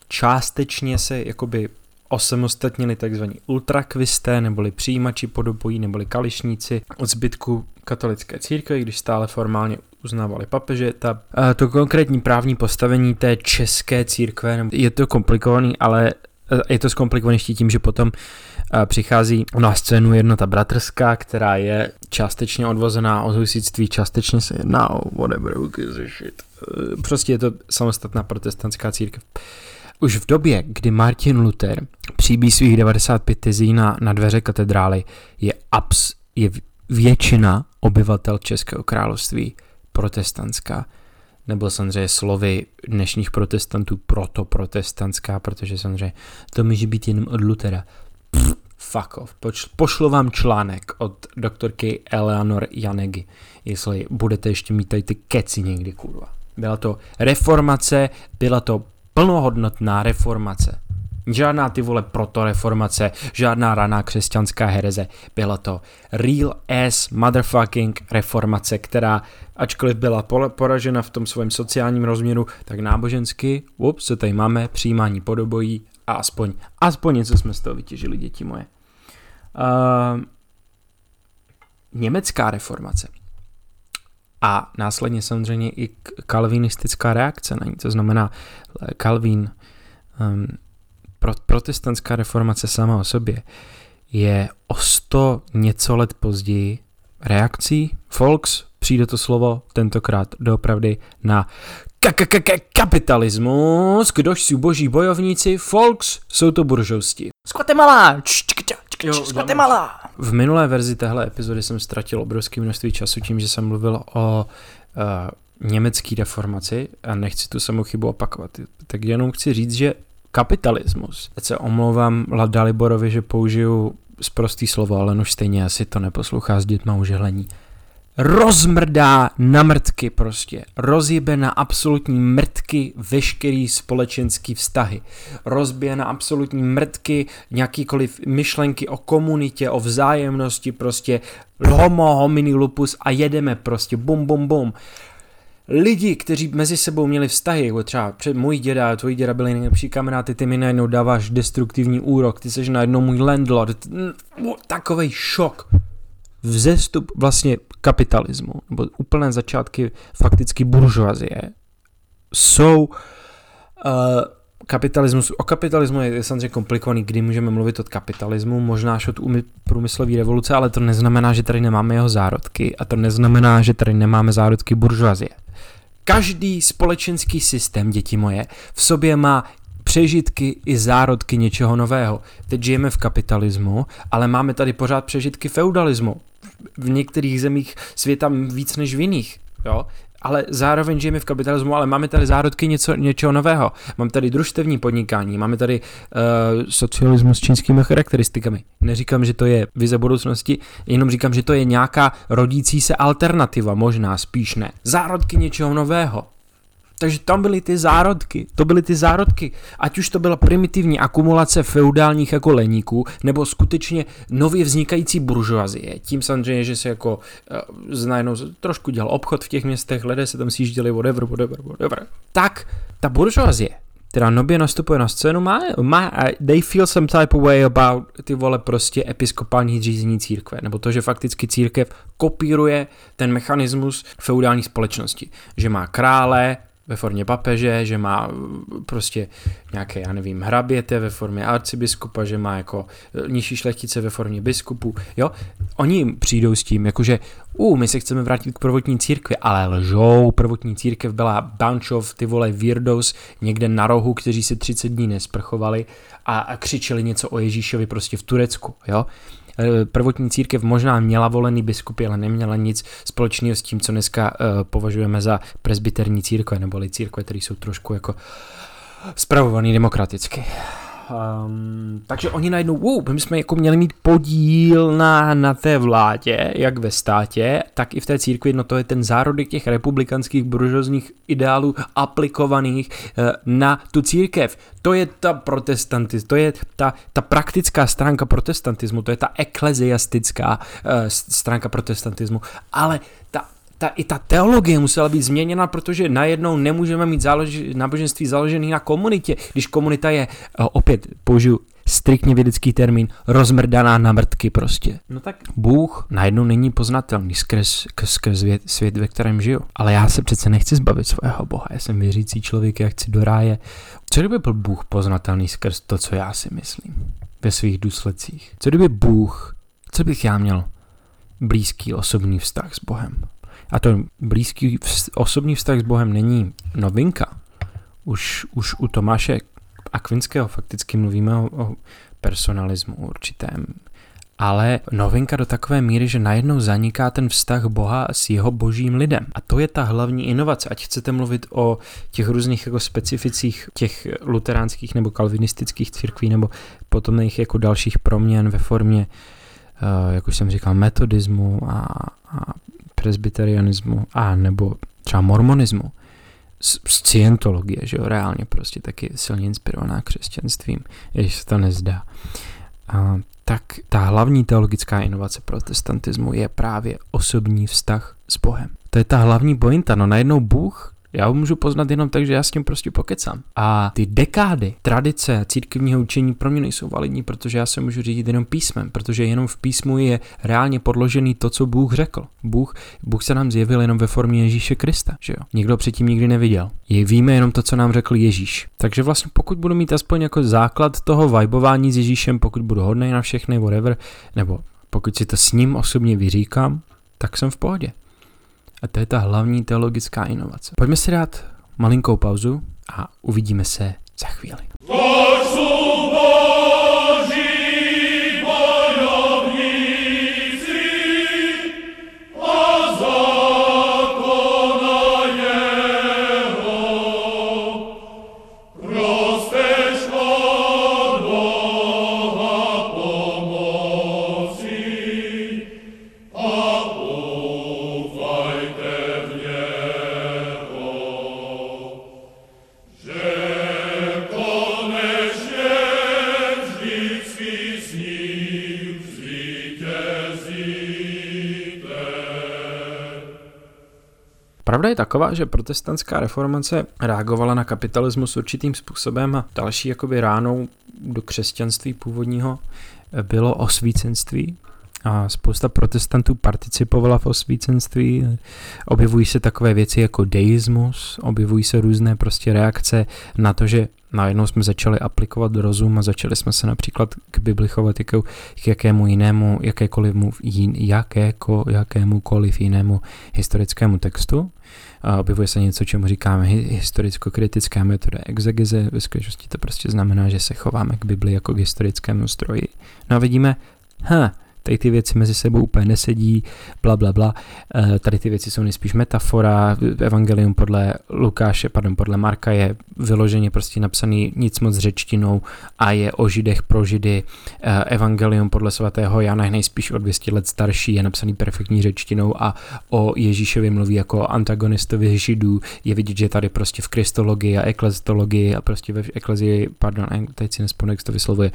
částečně se jakoby osamostatnili tzv. ultrakvisté, neboli přijímači podobojí, neboli kališníci od zbytku katolické církve, když stále formálně uznávali papeže. Ta, to konkrétní právní postavení té české církve, je to komplikovaný, ale je to zkomplikované tím, že potom přichází na scénu jednota bratrská, která je částečně odvozená od husitství, částečně se jedná o whatever, shit. Prostě je to samostatná protestantská církev. Už v době, kdy Martin Luther příbí svých 95 tezí na, na dveře katedrály, je, abs, je většina obyvatel Českého království protestantská. Nebo samozřejmě slovy dnešních protestantů proto protestantská, protože samozřejmě to může být jenom od Luthera. Pff, fuck off. Poč, pošlu vám článek od doktorky Eleanor Janegy, jestli budete ještě mít tady ty keci někdy, kurva. Byla to reformace, byla to plnohodnotná reformace. Žádná ty vole protoreformace, žádná raná křesťanská hereze. Byla to real ass motherfucking reformace, která ačkoliv byla poražena v tom svém sociálním rozměru, tak nábožensky, ups, co tady máme, přijímání podobojí a aspoň, aspoň něco jsme z toho vytěžili, děti moje. Uh, německá reformace a následně samozřejmě i kalvinistická reakce na ní. To znamená, Kalvín, um, pro, protestantská reformace sama o sobě je o sto něco let později reakcí Volks, přijde to slovo tentokrát doopravdy na kapitalismus, kdož jsou boží bojovníci, Volks jsou to buržousti. Skvatemala! Skvatemala! V minulé verzi téhle epizody jsem ztratil obrovské množství času tím, že jsem mluvil o uh, německé reformaci a nechci tu samou chybu opakovat. Tak jenom chci říct, že kapitalismus, teď se omlouvám Daliborovi, že použiju zprostý slovo, ale už stejně asi to neposlouchá s dětma užehlení rozmrdá na mrtky prostě. Rozjebe na absolutní mrtky veškerý společenský vztahy. Rozbije na absolutní mrtky nějakýkoliv myšlenky o komunitě, o vzájemnosti, prostě homo homini lupus a jedeme prostě bum bum bum. Lidi, kteří mezi sebou měli vztahy, jako třeba před můj děda, tvoji děda byli nejlepší kamarády, ty mi najednou dáváš destruktivní úrok, ty jsi najednou můj landlord, takový šok vzestup vlastně kapitalismu, nebo úplné začátky fakticky buržoazie, jsou uh, kapitalismus, o kapitalismu je samozřejmě komplikovaný, kdy můžeme mluvit od kapitalismu, možná až od průmyslové revoluce, ale to neznamená, že tady nemáme jeho zárodky a to neznamená, že tady nemáme zárodky buržoazie. Každý společenský systém, děti moje, v sobě má přežitky i zárodky něčeho nového. Teď žijeme v kapitalismu, ale máme tady pořád přežitky feudalismu. V některých zemích světa víc než v jiných. Jo? ale zároveň žijeme v kapitalismu, ale máme tady zárodky něco, něčeho nového. Máme tady družstevní podnikání, máme tady uh, socialismus s čínskými charakteristikami. Neříkám, že to je vize budoucnosti, jenom říkám, že to je nějaká rodící se alternativa, možná spíš ne. Zárodky něčeho nového. Takže tam byly ty zárodky, to byly ty zárodky, ať už to byla primitivní akumulace feudálních jako leníků, nebo skutečně nově vznikající buržoazie. Tím samozřejmě, že se jako uh, najednou trošku dělal obchod v těch městech, lidé se tam sjížděli, whatever, whatever, whatever. Tak ta buržoazie, která nově nastupuje na scénu, má, má, they feel some type of way about ty vole prostě episkopální řízení církve, nebo to, že fakticky církev kopíruje ten mechanismus feudální společnosti, že má krále, ve formě papeže, že má uh, prostě nějaké, já nevím, hraběte ve formě arcibiskupa, že má jako uh, nižší šlechtice ve formě biskupu, jo. Oni přijdou s tím, jakože, u, uh, my se chceme vrátit k prvotní církvi, ale lžou, prvotní církev byla bunch of ty vole weirdos někde na rohu, kteří se 30 dní nesprchovali a, a křičeli něco o Ježíšovi prostě v Turecku, jo. Eh, prvotní církev možná měla volený biskupy, ale neměla nic společného s tím, co dneska uh, považujeme za presbyterní církve, neboli církve, které jsou trošku jako spravovaný demokraticky. Um, takže oni najednou, wow, my jsme jako měli mít podíl na, na té vládě, jak ve státě, tak i v té církvi, no to je ten zárodek těch republikanských buržozních ideálů aplikovaných uh, na tu církev. To je ta protestantism, to je ta, ta praktická stránka protestantismu, to je ta ekleziastická uh, stránka protestantismu, ale ta ta, i ta teologie musela být změněna, protože najednou nemůžeme mít zálož, náboženství založené na komunitě, když komunita je, eh, opět použiju striktně vědecký termín, rozmrdaná na mrtky prostě. No tak Bůh najednou není poznatelný skrz, skrz svět, svět, ve kterém žiju. Ale já se přece nechci zbavit svého Boha, já jsem věřící člověk, já chci do ráje. Co kdyby byl Bůh poznatelný skrz to, co já si myslím ve svých důsledcích? Co kdyby Bůh, co bych já měl blízký osobní vztah s Bohem? A to blízký osobní vztah s Bohem není novinka. Už, už u Tomáše Akvinského fakticky mluvíme o, o personalismu určitém. Ale novinka do takové míry, že najednou zaniká ten vztah Boha s jeho božím lidem. A to je ta hlavní inovace. Ať chcete mluvit o těch různých jako specificích těch luteránských nebo kalvinistických církví nebo potom jejich jako dalších proměn ve formě, uh, jak už jsem říkal, metodismu a, a presbyterianismu a nebo třeba mormonismu, z, cientologie, že jo, reálně prostě taky silně inspirovaná křesťanstvím, když se to nezdá. A, tak ta hlavní teologická inovace protestantismu je právě osobní vztah s Bohem. To je ta hlavní pointa, no najednou Bůh já ho můžu poznat jenom tak, že já s tím prostě pokecám. A ty dekády tradice církevního učení pro mě nejsou validní, protože já se můžu řídit jenom písmem, protože jenom v písmu je reálně podložený to, co Bůh řekl. Bůh, Bůh se nám zjevil jenom ve formě Ježíše Krista, že jo? Nikdo předtím nikdy neviděl. Je, víme jenom to, co nám řekl Ježíš. Takže vlastně pokud budu mít aspoň jako základ toho vibování s Ježíšem, pokud budu hodný na všechny, whatever, nebo pokud si to s ním osobně vyříkám, tak jsem v pohodě. A to je ta hlavní teologická inovace. Pojďme si dát malinkou pauzu a uvidíme se za chvíli. Pravda je taková, že protestantská reformace reagovala na kapitalismus určitým způsobem a další jakoby ránou do křesťanství původního bylo osvícenství, a spousta protestantů participovala v osvícenství. Objevují se takové věci jako deismus, objevují se různé prostě reakce na to, že najednou jsme začali aplikovat rozum a začali jsme se například k Bibli chovat jako k jakému jinému, jakékoliv, jin, jakéko, jakémukoliv jinému historickému textu. A objevuje se něco, čemu říkáme historicko-kritická metoda exegeze. Ve skutečnosti to prostě znamená, že se chováme k Bibli jako k historickému stroji. No a vidíme, ha, tady ty věci mezi sebou úplně nesedí, bla, bla, bla. E, tady ty věci jsou nejspíš metafora, evangelium podle Lukáše, pardon, podle Marka je vyloženě prostě napsaný nic moc řečtinou a je o židech pro židy. E, evangelium podle svatého Jana je nejspíš o 200 let starší, je napsaný perfektní řečtinou a o Ježíšovi mluví jako antagonistovi židů. Je vidět, že tady prostě v kristologii a eklezitologii a prostě ve eklezii, pardon, teď si nespomenu, jak to vyslovuje,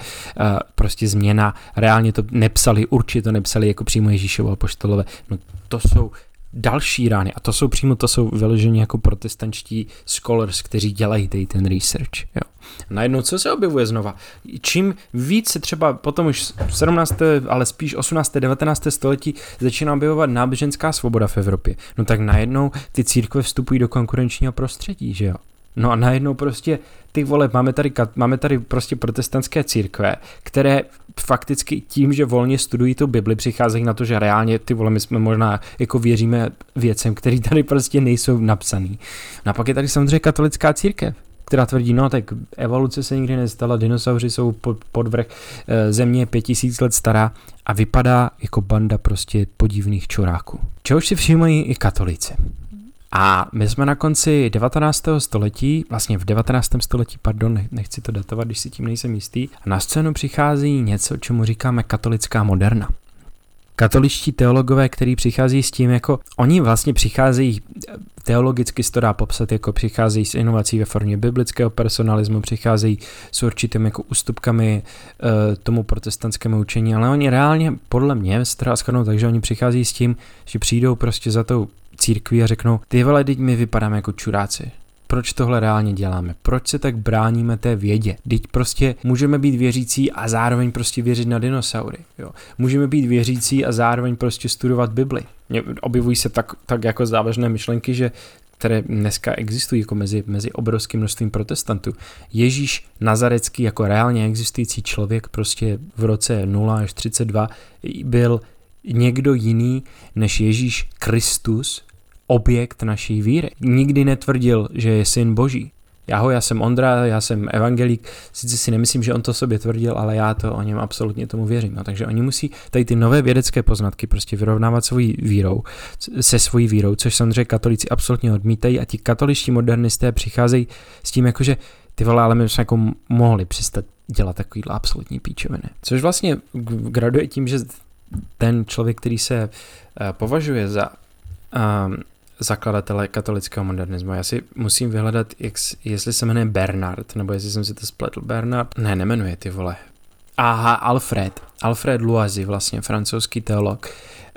prostě změna. Reálně to nepsali určitě to nepsali jako přímo Ježíšovo poštolové. No to jsou další rány a to jsou přímo, to jsou vyložení jako protestančtí scholars, kteří dělají tady ten research. Jo. Najednou co se objevuje znova? Čím víc se třeba potom už 17. ale spíš 18. 19. století začíná objevovat náboženská svoboda v Evropě, no tak najednou ty církve vstupují do konkurenčního prostředí, že jo? No a najednou prostě ty vole, máme tady, máme tady prostě protestantské církve, které fakticky tím, že volně studují tu Bibli, přicházejí na to, že reálně ty vole, my jsme možná jako věříme věcem, které tady prostě nejsou napsaný. No a pak je tady samozřejmě katolická církev, která tvrdí, no tak evoluce se nikdy nestala, dinosauři jsou pod, podvrh, eh, země pět tisíc let stará a vypadá jako banda prostě podivných čuráků. Čehož si všímají i katolíci. A my jsme na konci 19. století, vlastně v 19. století, pardon, nechci to datovat, když si tím nejsem jistý, a na scénu přichází něco, čemu říkáme katolická moderna. Katoličtí teologové, který přichází s tím, jako oni vlastně přicházejí, teologicky se to dá popsat, jako přicházejí s inovací ve formě biblického personalismu, přicházejí s určitými jako ústupkami e, tomu protestantskému učení, ale oni reálně, podle mě, se takže oni přichází s tím, že přijdou prostě za tou církví a řeknou, ty vole, teď my vypadáme jako čuráci. Proč tohle reálně děláme? Proč se tak bráníme té vědě? Teď prostě můžeme být věřící a zároveň prostě věřit na dinosaury. Jo? Můžeme být věřící a zároveň prostě studovat Bibli. Objevují se tak, tak jako závažné myšlenky, že které dneska existují jako mezi, mezi obrovským množstvím protestantů. Ježíš Nazarecký jako reálně existující člověk prostě v roce 0 až 32 byl někdo jiný než Ježíš Kristus, objekt naší víry. Nikdy netvrdil, že je syn boží. Já ho, já jsem Ondra, já jsem evangelík, sice si nemyslím, že on to sobě tvrdil, ale já to o něm absolutně tomu věřím. No, takže oni musí tady ty nové vědecké poznatky prostě vyrovnávat svojí vírou, se svojí vírou, což samozřejmě katolíci absolutně odmítají a ti katoličtí modernisté přicházejí s tím, jakože ty vole, ale my jsme jako mohli přestat dělat takovýhle absolutní píčoviny. Což vlastně graduje tím, že ten člověk, který se uh, považuje za um, zakladatele katolického modernismu. Já si musím vyhledat, jak, jestli se jmenuje Bernard, nebo jestli jsem si to spletl. Bernard? Ne, nemenuje ty vole. Aha, Alfred. Alfred Loisy, vlastně francouzský teolog,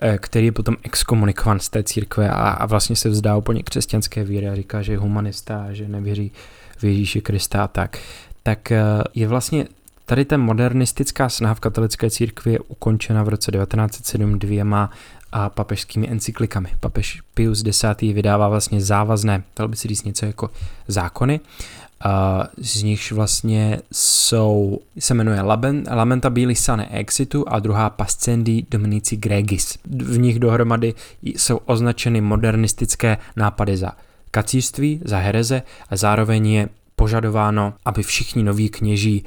eh, který je potom exkomunikovan z té církve a, a vlastně se vzdá úplně křesťanské víry a říká, že je humanista, že nevěří v Ježíše Krista a tak. Tak eh, je vlastně Tady ta modernistická snaha v katolické církvi je ukončena v roce 1907 dvěma a papežskými encyklikami. Papež Pius X. vydává vlastně závazné, dalo by si říct něco jako zákony, z nichž vlastně jsou, se jmenuje Lamentabili sane exitu a druhá Pascendi Dominici Gregis. V nich dohromady jsou označeny modernistické nápady za kacířství, za hereze a zároveň je požadováno, aby všichni noví kněží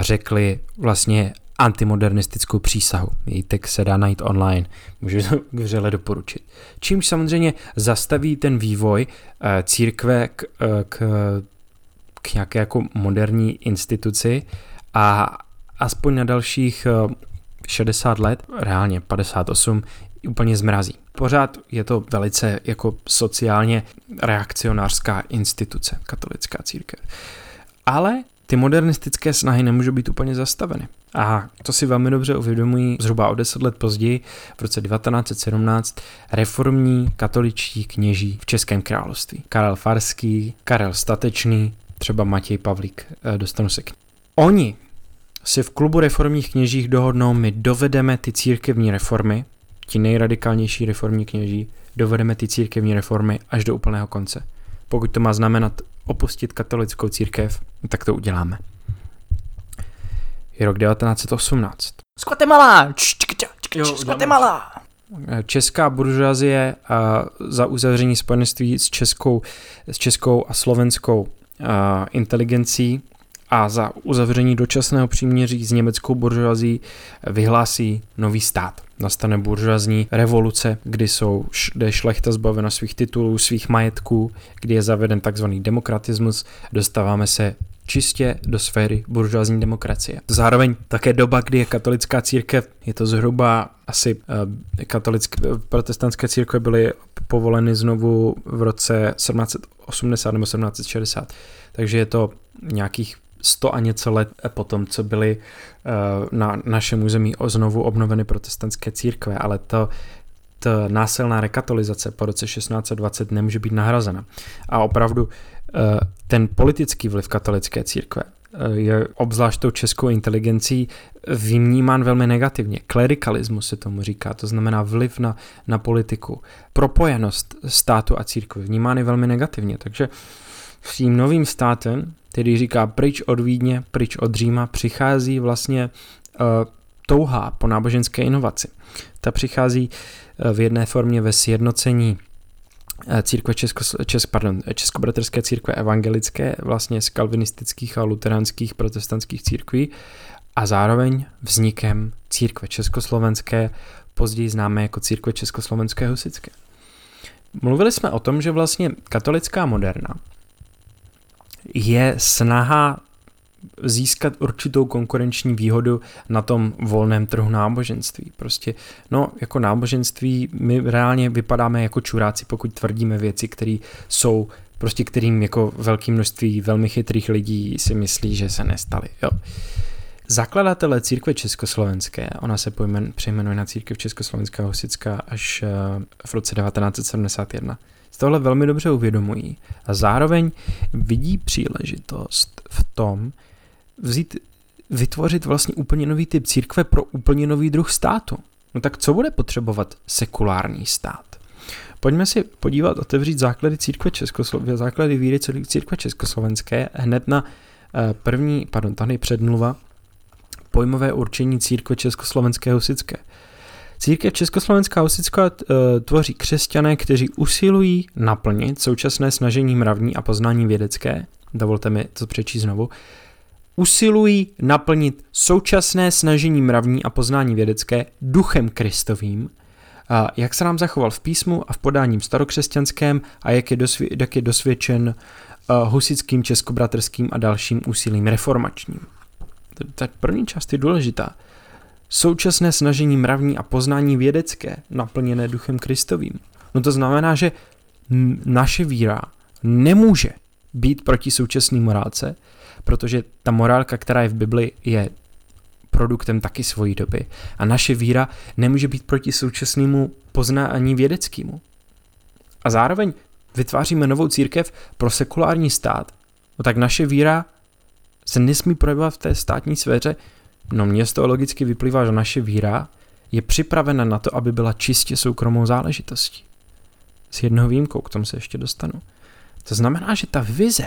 řekli vlastně antimodernistickou přísahu. Její text se dá najít online, můžu to vřele doporučit. Čímž samozřejmě zastaví ten vývoj eh, církve k, eh, k, k nějaké jako moderní instituci a aspoň na dalších 60 eh, let, reálně 58, úplně zmrazí. Pořád je to velice jako sociálně reakcionářská instituce, katolická církev. Ale ty modernistické snahy nemůžou být úplně zastaveny. A to si velmi dobře uvědomují zhruba o deset let později, v roce 1917, reformní katoličtí kněží v Českém království. Karel Farský, Karel Statečný, třeba Matěj Pavlík, eh, dostanu se k Oni si v klubu reformních kněžích dohodnou, my dovedeme ty církevní reformy, ti nejradikálnější reformní kněží, dovedeme ty církevní reformy až do úplného konce. Pokud to má znamenat opustit katolickou církev, tak to uděláme. Je rok 1918. Z Guatemala! Z Guatemala! Česká buržoazie za uzavření spojenství s českou, s českou a slovenskou inteligencí a za uzavření dočasného příměří s německou buržoazí vyhlásí nový stát. Nastane buržoazní revoluce, kdy jsou kde šlechta zbavena svých titulů, svých majetků, kdy je zaveden takzvaný demokratismus, dostáváme se čistě do sféry buržoazní demokracie. Zároveň také doba, kdy je katolická církev, je to zhruba asi uh, katolické, protestantské církve byly povoleny znovu v roce 1780 nebo 1760, takže je to nějakých 100 a něco let potom, co byly uh, na našem území znovu obnoveny protestantské církve, ale to ta násilná rekatolizace po roce 1620 nemůže být nahrazena. A opravdu Eh, ten politický vliv katolické církve eh, je obzvlášť tou českou inteligencí vnímán velmi negativně. Klerikalismus se tomu říká, to znamená vliv na, na politiku. Propojenost státu a církve vnímány velmi negativně, takže s tím novým státem, který říká pryč od Vídně, pryč od Říma, přichází vlastně uh, touha po náboženské inovaci. Ta přichází uh, v jedné formě ve sjednocení Eh, církve Česko, Česk, pardon, Českobratrské církve evangelické, vlastně z kalvinistických a luteránských protestantských církví a zároveň vznikem církve československé, později známé jako církve československé husické. Mluvili jsme o tom, že vlastně katolická moderna je snaha získat určitou konkurenční výhodu na tom volném trhu náboženství. Prostě, no, jako náboženství my reálně vypadáme jako čuráci, pokud tvrdíme věci, které jsou prostě kterým jako velké množství velmi chytrých lidí si myslí, že se nestaly. Jo. Zakladatele církve československé, ona se pojmen, přejmenuje na církev Československá Husická až uh, v roce 1971, z tohle velmi dobře uvědomují a zároveň vidí příležitost v tom, vzít, vytvořit vlastně úplně nový typ církve pro úplně nový druh státu. No tak co bude potřebovat sekulární stát? Pojďme si podívat, otevřít základy církve Československé, základy víry církve Československé hned na eh, první, pardon, tady předmluva, pojmové určení církve Československé husické. Církev Československá husická eh, tvoří křesťané, kteří usilují naplnit současné snažení mravní a poznání vědecké, dovolte mi to přečíst znovu, usilují naplnit současné snažení mravní a poznání vědecké duchem kristovým, a jak se nám zachoval v písmu a v podáním starokřesťanském a jak je, dosvě, jak je dosvědčen uh, husickým, českobratrským a dalším úsilím reformačním. Tak první část je důležitá. Současné snažení mravní a poznání vědecké, naplněné duchem kristovým. No to znamená, že naše víra nemůže být proti současné morálce, protože ta morálka, která je v Bibli, je produktem taky svojí doby. A naše víra nemůže být proti současnému poznání vědeckému. A zároveň vytváříme novou církev pro sekulární stát, no tak naše víra se nesmí projevovat v té státní sféře. No mně z toho logicky vyplývá, že naše víra je připravena na to, aby byla čistě soukromou záležitostí. S jednou výjimkou, k tomu se ještě dostanu. To znamená, že ta vize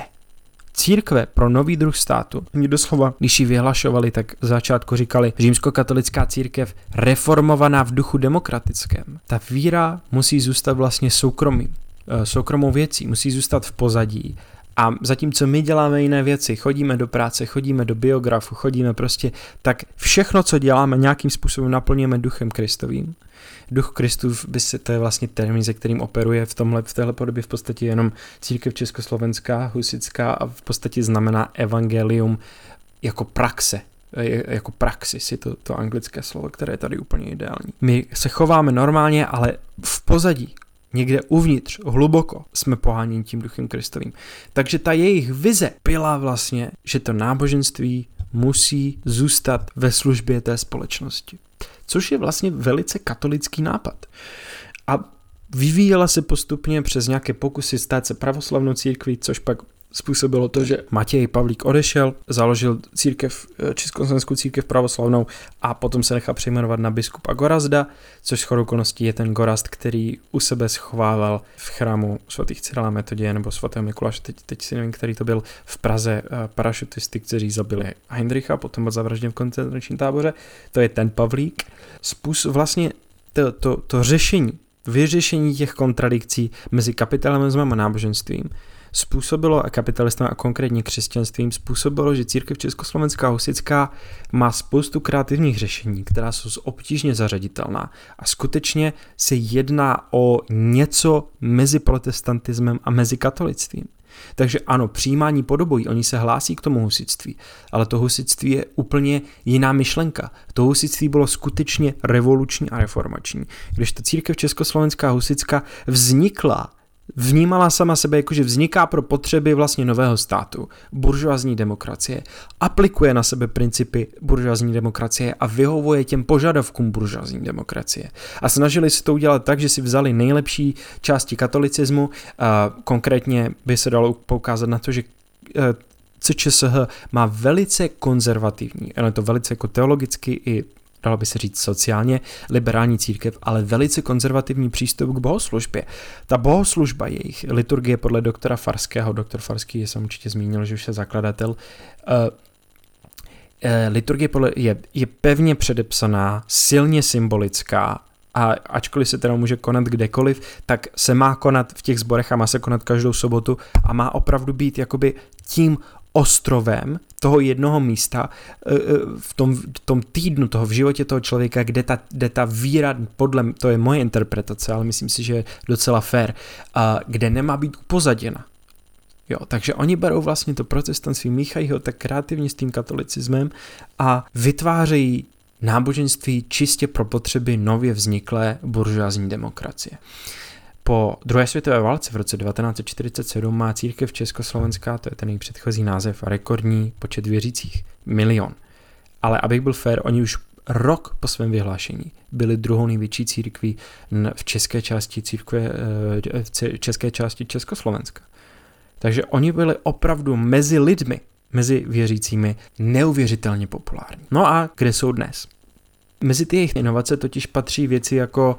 církve pro nový druh státu. Oni doslova, když ji vyhlašovali, tak v začátku říkali římskokatolická církev reformovaná v duchu demokratickém. Ta víra musí zůstat vlastně soukromým, eh, soukromou věcí, musí zůstat v pozadí a zatímco my děláme jiné věci, chodíme do práce, chodíme do biografu, chodíme prostě, tak všechno, co děláme, nějakým způsobem naplňujeme duchem Kristovým. Duch Kristův by se, to je vlastně termín, se kterým operuje v, tomhle, v téhle podobě v podstatě jenom církev československá, husická a v podstatě znamená evangelium jako praxe, jako praxis, je to, to anglické slovo, které je tady úplně ideální. My se chováme normálně, ale v pozadí Někde uvnitř, hluboko, jsme poháněni tím duchem Kristovým. Takže ta jejich vize byla vlastně, že to náboženství musí zůstat ve službě té společnosti. Což je vlastně velice katolický nápad. A vyvíjela se postupně přes nějaké pokusy stát se pravoslavnou církví, což pak způsobilo to, že Matěj Pavlík odešel, založil církev, eh, Československou církev pravoslavnou a potom se nechal přejmenovat na biskupa Gorazda, což shodou okolností je ten Gorazd, který u sebe schovával v chrámu svatých Cyrila Metodie nebo svatého Mikuláše, teď, teď si nevím, který to byl v Praze, eh, parašutisty, kteří zabili Heinricha, potom byl zavražděn v koncentračním táboře, to je ten Pavlík. Způsob vlastně to, to, to řešení, vyřešení těch kontradikcí mezi kapitalismem a náboženstvím způsobilo, a kapitalistem a konkrétně křesťanstvím, způsobilo, že církev Československá husická má spoustu kreativních řešení, která jsou obtížně zařaditelná a skutečně se jedná o něco mezi protestantismem a mezi katolictvím. Takže ano, přijímání podobojí, oni se hlásí k tomu husitství, ale to husitství je úplně jiná myšlenka. To husitství bylo skutečně revoluční a reformační. Když ta církev Československá husická vznikla vnímala sama sebe jako, že vzniká pro potřeby vlastně nového státu, buržoazní demokracie, aplikuje na sebe principy buržoazní demokracie a vyhovuje těm požadavkům buržoazní demokracie. A snažili se to udělat tak, že si vzali nejlepší části katolicismu, konkrétně by se dalo poukázat na to, že CČSH má velice konzervativní, ale to velice jako teologicky i dalo by se říct sociálně liberální církev, ale velice konzervativní přístup k bohoslužbě. Ta bohoslužba jejich, liturgie podle doktora Farského, doktor Farský jsem určitě zmínil, že už je zakladatel, uh, liturgie podle, je, je pevně předepsaná, silně symbolická a ačkoliv se teda může konat kdekoliv, tak se má konat v těch zborech a má se konat každou sobotu a má opravdu být jakoby tím ostrovem toho jednoho místa eh, eh, v tom, v tom týdnu toho v životě toho člověka, kde ta, kde ta víra, podle, to je moje interpretace, ale myslím si, že je docela fair, kde nemá být upozaděna. Jo, takže oni berou vlastně to protestantství, míchají ho tak kreativně s tím katolicismem a vytvářejí náboženství čistě pro potřeby nově vzniklé buržoazní demokracie. Po druhé světové válce v roce 1947 má církev Československá, to je ten její předchozí název, rekordní počet věřících, milion. Ale abych byl fair, oni už rok po svém vyhlášení byli druhou největší církví v české části církve, eh, v české části Československa. Takže oni byli opravdu mezi lidmi, mezi věřícími neuvěřitelně populární. No a kde jsou dnes? Mezi ty jejich inovace totiž patří věci jako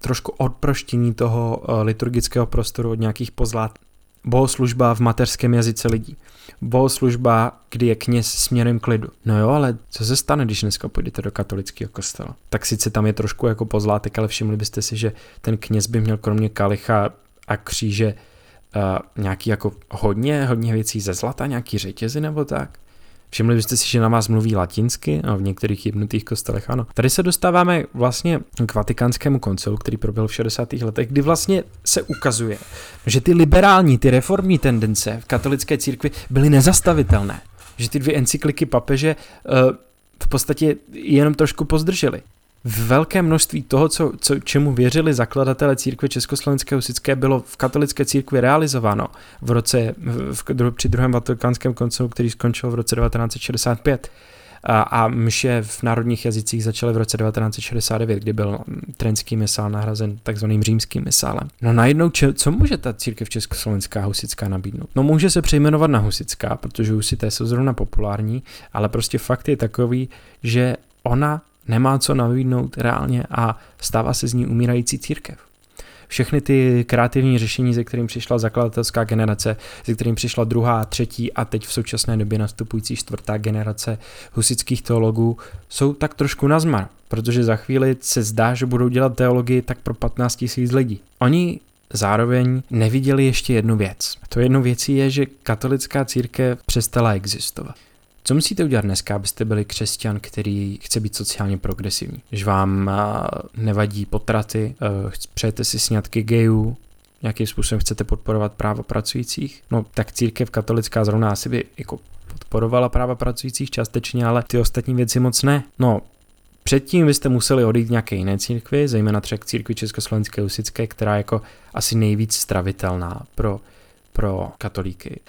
trošku odproštění toho eh, liturgického prostoru od nějakých pozlát. Bohoslužba v mateřském jazyce lidí. Bohoslužba, kdy je kněz směrem k lidu. No jo, ale co se stane, když dneska půjdete do katolického kostela? Tak sice tam je trošku jako pozlátek, ale všimli byste si, že ten kněz by měl kromě kalicha a kříže uh, nějaký jako hodně, hodně věcí ze zlata, nějaký řetězy nebo tak. Všimli byste si, že na vás mluví latinsky, a v některých jednotých kostelech ano. Tady se dostáváme vlastně k vatikánskému koncilu, který proběhl v 60. letech, kdy vlastně se ukazuje, že ty liberální, ty reformní tendence v katolické církvi byly nezastavitelné. Že ty dvě encykliky papeže uh, v podstatě jenom trošku pozdržely velké množství toho, co, co, čemu věřili zakladatelé církve Československé husické, bylo v katolické církvi realizováno v roce, v, v, při druhém vatikánském koncilu, který skončil v roce 1965 a, a mše v národních jazycích začaly v roce 1969, kdy byl trenský misál nahrazen takzvaným římským misálem. No najednou, če, co může ta církev československá husická nabídnout? No může se přejmenovat na husická, protože husité jsou zrovna populární, ale prostě fakt je takový, že ona nemá co nabídnout reálně a stává se z ní umírající církev. Všechny ty kreativní řešení, ze kterým přišla zakladatelská generace, ze kterým přišla druhá, třetí a teď v současné době nastupující čtvrtá generace husických teologů, jsou tak trošku nazmar, protože za chvíli se zdá, že budou dělat teologii tak pro 15 tisíc lidí. Oni zároveň neviděli ještě jednu věc. To jednou věcí je, že katolická církev přestala existovat. Co musíte udělat dneska, abyste byli křesťan, který chce být sociálně progresivní? Že vám nevadí potraty, e, přejete si sňatky gayů, nějakým způsobem chcete podporovat práva pracujících? No tak církev katolická zrovna asi by jako podporovala práva pracujících částečně, ale ty ostatní věci moc ne. No, Předtím byste museli odejít nějaké jiné církvy, zejména třeba církvi Československé husické, která je jako asi nejvíc stravitelná pro, pro katolíky.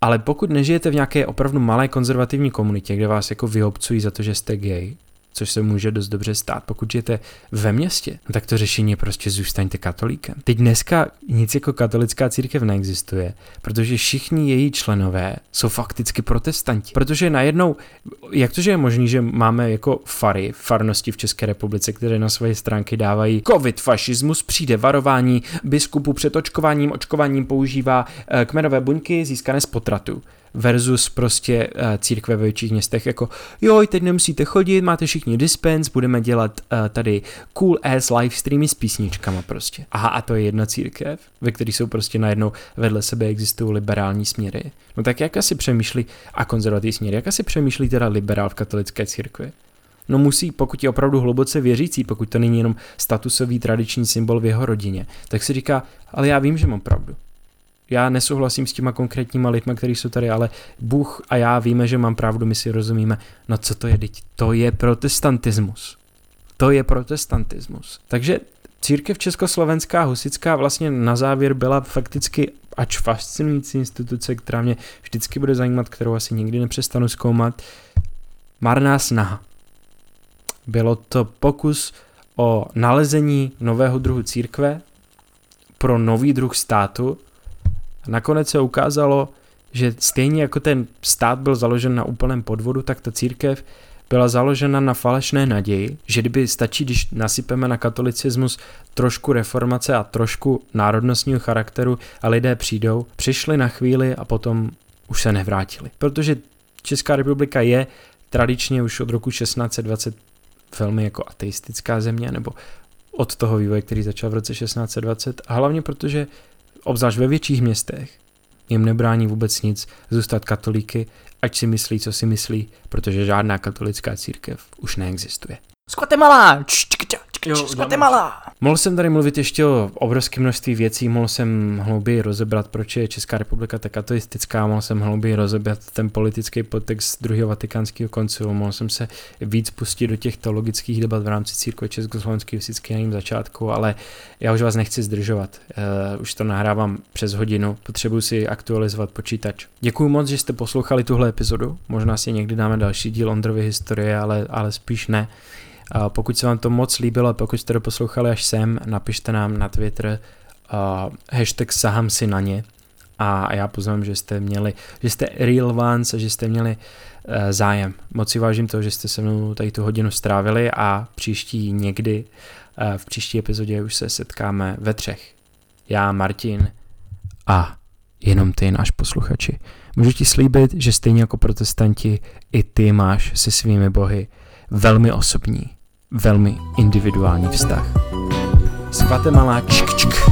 Ale pokud nežijete v nějaké opravdu malé konzervativní komunitě, kde vás jako vyobcují za to, že jste gay, což se může dost dobře stát. Pokud žijete ve městě, no tak to řešení je prostě zůstaňte katolíkem. Teď dneska nic jako katolická církev neexistuje, protože všichni její členové jsou fakticky protestanti. Protože najednou, jak to, že je možné, že máme jako fary, farnosti v České republice, které na své stránky dávají covid, fašismus, přijde varování, biskupu před očkováním, očkováním používá eh, kmenové buňky získané z potratu versus prostě uh, církve ve větších městech, jako jo, teď nemusíte chodit, máte všichni dispens, budeme dělat uh, tady cool ass live streamy s písničkama prostě. Aha, a to je jedna církev, ve které jsou prostě najednou vedle sebe existují liberální směry. No tak jak asi přemýšlí, a konzervativní směry, jak asi přemýšlí teda liberál v katolické církvi? No musí, pokud je opravdu hluboce věřící, pokud to není jenom statusový tradiční symbol v jeho rodině, tak si říká, ale já vím, že mám pravdu já nesouhlasím s těma konkrétníma lidma, kteří jsou tady, ale Bůh a já víme, že mám pravdu, my si rozumíme. No co to je, teď? To je protestantismus. To je protestantismus. Takže církev československá husická vlastně na závěr byla fakticky ač fascinující instituce, která mě vždycky bude zajímat, kterou asi nikdy nepřestanu zkoumat. Marná snaha. Bylo to pokus o nalezení nového druhu církve pro nový druh státu, nakonec se ukázalo, že stejně jako ten stát byl založen na úplném podvodu, tak ta církev byla založena na falešné naději, že kdyby stačí, když nasypeme na katolicismus trošku reformace a trošku národnostního charakteru a lidé přijdou, přišli na chvíli a potom už se nevrátili. Protože Česká republika je tradičně už od roku 1620 velmi jako ateistická země, nebo od toho vývoje, který začal v roce 1620, a hlavně protože obzvlášť ve větších městech, jim nebrání vůbec nic zůstat katolíky, ať si myslí, co si myslí, protože žádná katolická církev už neexistuje. Z Guatemala! Z Guatemala! Mohl jsem tady mluvit ještě o obrovské množství věcí, mohl jsem hlouběji rozebrat, proč je Česká republika tak ateistická, mohl jsem hlouběji rozebrat ten politický podtext druhého vatikánského koncilu, mohl jsem se víc pustit do těch teologických debat v rámci církve Československé vždycky na jejím začátku, ale já už vás nechci zdržovat. Uh, už to nahrávám přes hodinu, potřebuji si aktualizovat počítač. Děkuji moc, že jste poslouchali tuhle epizodu, možná si někdy dáme další díl Ondrovy historie, ale, ale spíš ne. Pokud se vám to moc líbilo, pokud jste to poslouchali až sem, napište nám na Twitter uh, hashtag sahám si na ně a já poznám, že jste měli, že jste real ones, že jste měli uh, zájem. Moc si vážím toho, že jste se mnou tady tu hodinu strávili a příští někdy, uh, v příští epizodě už se setkáme ve třech. Já, Martin a jenom ty, náš posluchači. Můžu ti slíbit, že stejně jako protestanti, i ty máš se svými bohy velmi osobní velmi individuální vztah. Z Guatemala čk čk.